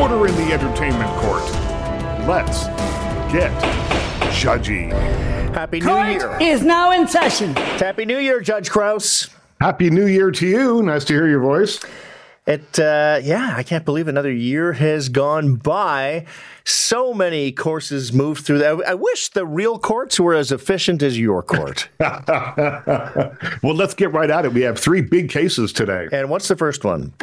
Order in the entertainment court. Let's get judgy. Happy New Court Year. is now in session. Happy New Year, Judge Crouse. Happy New Year to you. Nice to hear your voice. It, uh, yeah, I can't believe another year has gone by. So many courses moved through. that. I wish the real courts were as efficient as your court. well, let's get right at it. We have three big cases today. and what's the first one?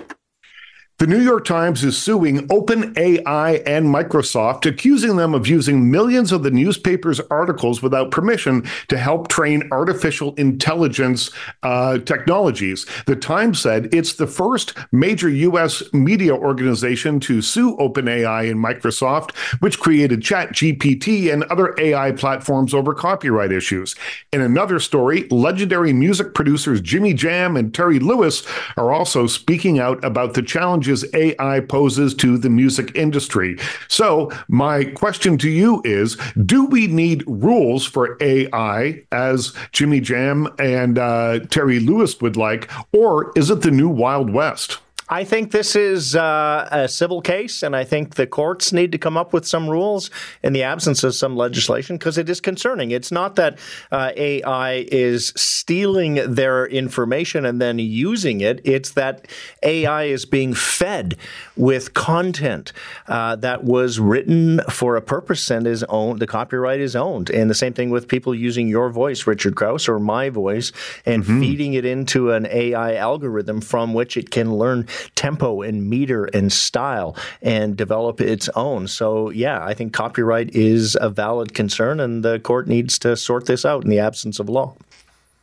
The New York Times is suing OpenAI and Microsoft, accusing them of using millions of the newspaper's articles without permission to help train artificial intelligence uh, technologies. The Times said it's the first major U.S. media organization to sue OpenAI and Microsoft, which created ChatGPT and other AI platforms over copyright issues. In another story, legendary music producers Jimmy Jam and Terry Lewis are also speaking out about the challenges AI poses to the music industry. So, my question to you is Do we need rules for AI, as Jimmy Jam and uh, Terry Lewis would like, or is it the new Wild West? I think this is uh, a civil case, and I think the courts need to come up with some rules in the absence of some legislation because it is concerning. It's not that uh, AI is stealing their information and then using it, it's that AI is being fed with content uh, that was written for a purpose and is owned, the copyright is owned. And the same thing with people using your voice, Richard Crouse, or my voice, and feeding it into an AI algorithm from which it can learn tempo and meter and style and develop its own. So, yeah, I think copyright is a valid concern, and the court needs to sort this out in the absence of law.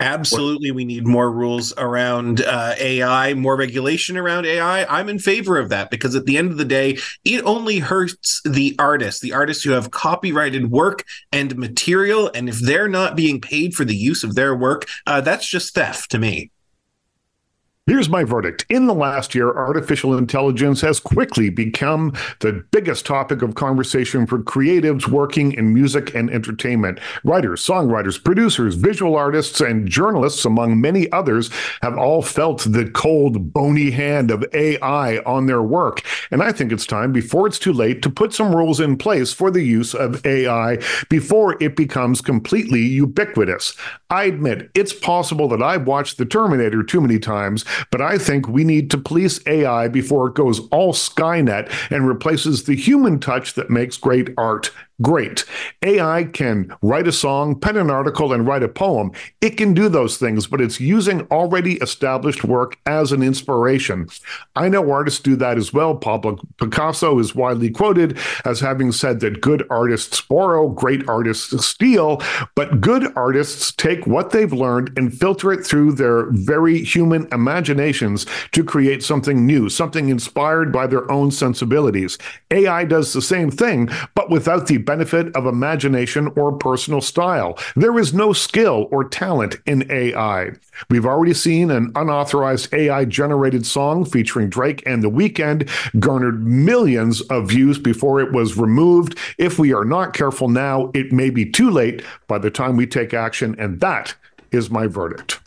Absolutely, we need more rules around uh, AI, more regulation around AI. I'm in favor of that because at the end of the day, it only hurts the artists, the artists who have copyrighted work and material. And if they're not being paid for the use of their work, uh, that's just theft to me. Here's my verdict. In the last year, artificial intelligence has quickly become the biggest topic of conversation for creatives working in music and entertainment. Writers, songwriters, producers, visual artists, and journalists, among many others, have all felt the cold, bony hand of AI on their work. And I think it's time, before it's too late, to put some rules in place for the use of AI before it becomes completely ubiquitous. I admit it's possible that I've watched The Terminator too many times but I think we need to police AI before it goes all Skynet and replaces the human touch that makes great art great. AI can write a song, pen an article, and write a poem. It can do those things, but it's using already established work as an inspiration. I know artists do that as well. Pablo Picasso is widely quoted as having said that good artists borrow, great artists steal, but good artists take what they've learned and filter it through their very human imaginations to create something new, something inspired by their own sensibilities. AI does the same thing, but without the benefit of imagination or personal style. There is no skill or talent in AI. We've already seen an unauthorized AI generated song featuring Drake and The Weeknd garnered millions of views before it was removed. If we are not careful now, it may be too late by the time we take action, and that is my verdict.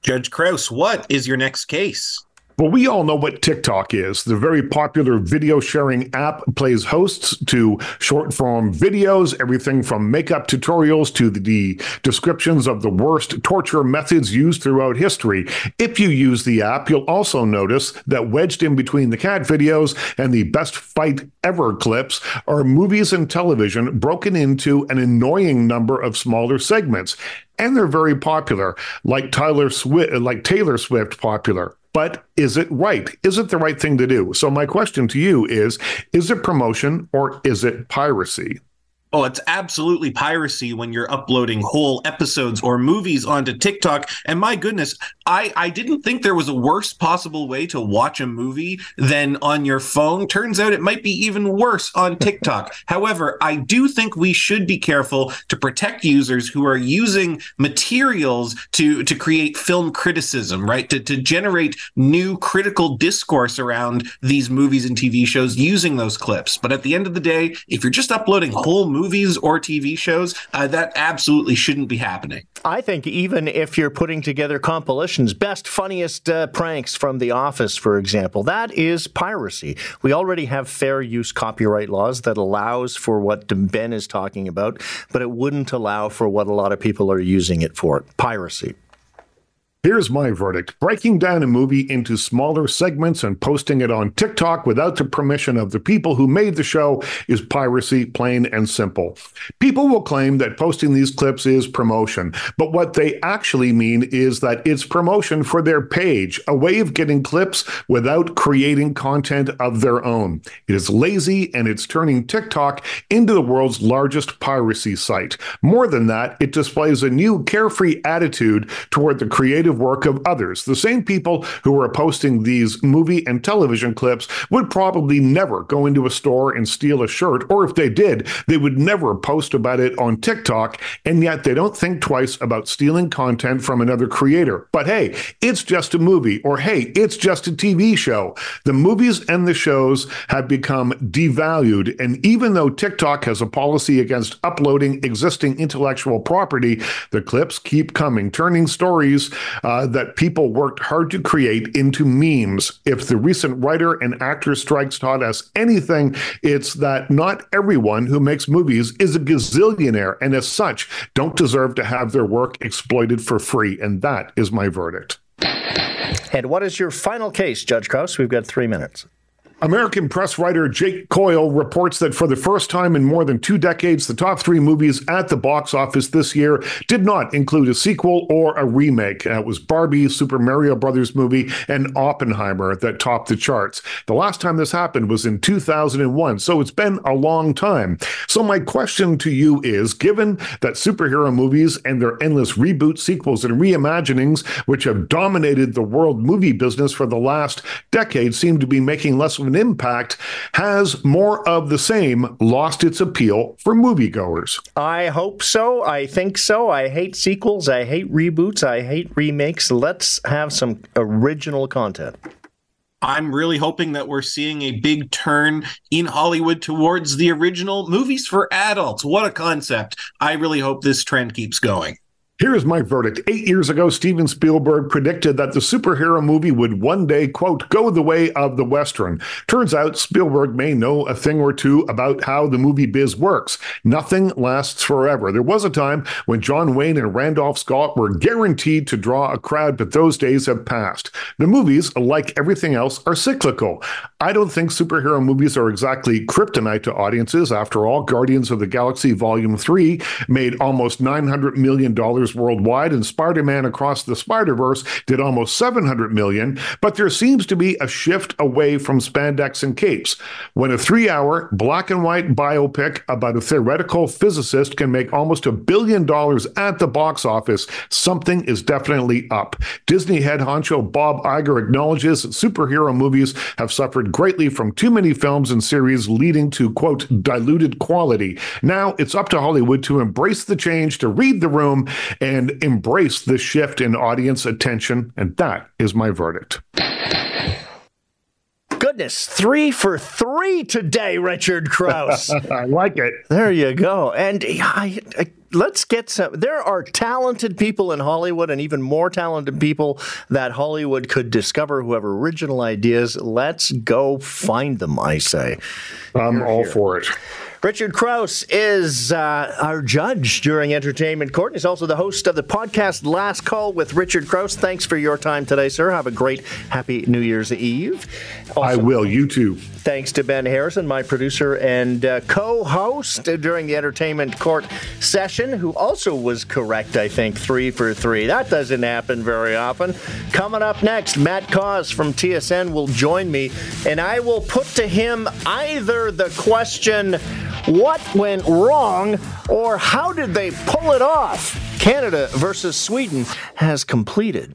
Judge Crouse, what is your next case? Well, we all know what TikTok is. The very popular video sharing app plays hosts to short form videos, everything from makeup tutorials to the descriptions of the worst torture methods used throughout history. If you use the app, you'll also notice that wedged in between the cat videos and the best fight ever clips are movies and television broken into an annoying number of smaller segments. And they're very popular, like Tyler Swift, like Taylor Swift popular. But is it right? Is it the right thing to do? So, my question to you is Is it promotion or is it piracy? Oh, it's absolutely piracy when you're uploading whole episodes or movies onto TikTok. And my goodness, I, I didn't think there was a worse possible way to watch a movie than on your phone. Turns out it might be even worse on TikTok. However, I do think we should be careful to protect users who are using materials to, to create film criticism, right? To, to generate new critical discourse around these movies and TV shows using those clips. But at the end of the day, if you're just uploading whole movies, movies or TV shows, uh, that absolutely shouldn't be happening. I think even if you're putting together compilations, best, funniest uh, pranks from The Office, for example, that is piracy. We already have fair use copyright laws that allows for what Ben is talking about, but it wouldn't allow for what a lot of people are using it for piracy. Here's my verdict breaking down a movie into smaller segments and posting it on TikTok without the permission of the people who made the show is piracy, plain and simple. People will claim that posting these clips is promotion, but what they actually mean is that it's promotion for their page, a way of getting clips without creating content of their own. It is lazy and it's turning TikTok into the world's largest piracy site. More than that, it displays a new carefree attitude toward the creative work of others. The same people who were posting these movie and television clips would probably never go into a store and steal a shirt, or if they did, they would never post about it on TikTok, and yet they don't think twice about stealing content from another creator. But hey, it's just a movie, or hey, it's just a TV show. The movies and the shows have become devalued, and even though TikTok has a policy against uploading existing intellectual property, the clips keep coming, turning stories uh, that people worked hard to create into memes. If the recent writer and actor strikes taught us anything, it's that not everyone who makes movies is a gazillionaire, and as such, don't deserve to have their work exploited for free. And that is my verdict. And what is your final case, Judge Crouse? We've got three minutes. American press writer Jake Coyle reports that for the first time in more than two decades, the top three movies at the box office this year did not include a sequel or a remake. Uh, it was Barbie, Super Mario Brothers movie, and Oppenheimer that topped the charts. The last time this happened was in 2001, so it's been a long time. So my question to you is, given that superhero movies and their endless reboots, sequels, and reimaginings, which have dominated the world movie business for the last decade, seem to be making less of an impact, has more of the same lost its appeal for moviegoers? I hope so. I think so. I hate sequels. I hate reboots. I hate remakes. Let's have some original content. I'm really hoping that we're seeing a big turn in Hollywood towards the original movies for adults. What a concept. I really hope this trend keeps going. Here's my verdict. Eight years ago, Steven Spielberg predicted that the superhero movie would one day, quote, go the way of the Western. Turns out Spielberg may know a thing or two about how the movie biz works. Nothing lasts forever. There was a time when John Wayne and Randolph Scott were guaranteed to draw a crowd, but those days have passed. The movies, like everything else, are cyclical. I don't think superhero movies are exactly kryptonite to audiences. After all, Guardians of the Galaxy Volume 3 made almost $900 million worldwide, and Spider-Man Across the Spider-Verse did almost 700 million. But there seems to be a shift away from spandex and capes. When a three-hour black and white biopic about a theoretical physicist can make almost a billion dollars at the box office, something is definitely up. Disney head honcho Bob Iger acknowledges that superhero movies have suffered greatly from too many films and series, leading to quote diluted quality. Now it's up to Hollywood to embrace the change, to read the room, and embrace the shift in audience attention. And that is my verdict. Goodness, three for three today, Richard Crouse. I like it. There you go. And I, I, let's get some. There are talented people in Hollywood, and even more talented people that Hollywood could discover who have original ideas. Let's go find them, I say. I'm all here. for it. Richard Crouse is uh, our judge during Entertainment Court. He's also the host of the podcast Last Call with Richard Crouse. Thanks for your time today, sir. Have a great, happy New Year's Eve. Also, I will. You too. Thanks to Ben Harrison, my producer and uh, co host during the Entertainment Court session, who also was correct, I think, three for three. That doesn't happen very often. Coming up next, Matt Cauz from TSN will join me, and I will put to him either the question, what went wrong or how did they pull it off? Canada versus Sweden has completed.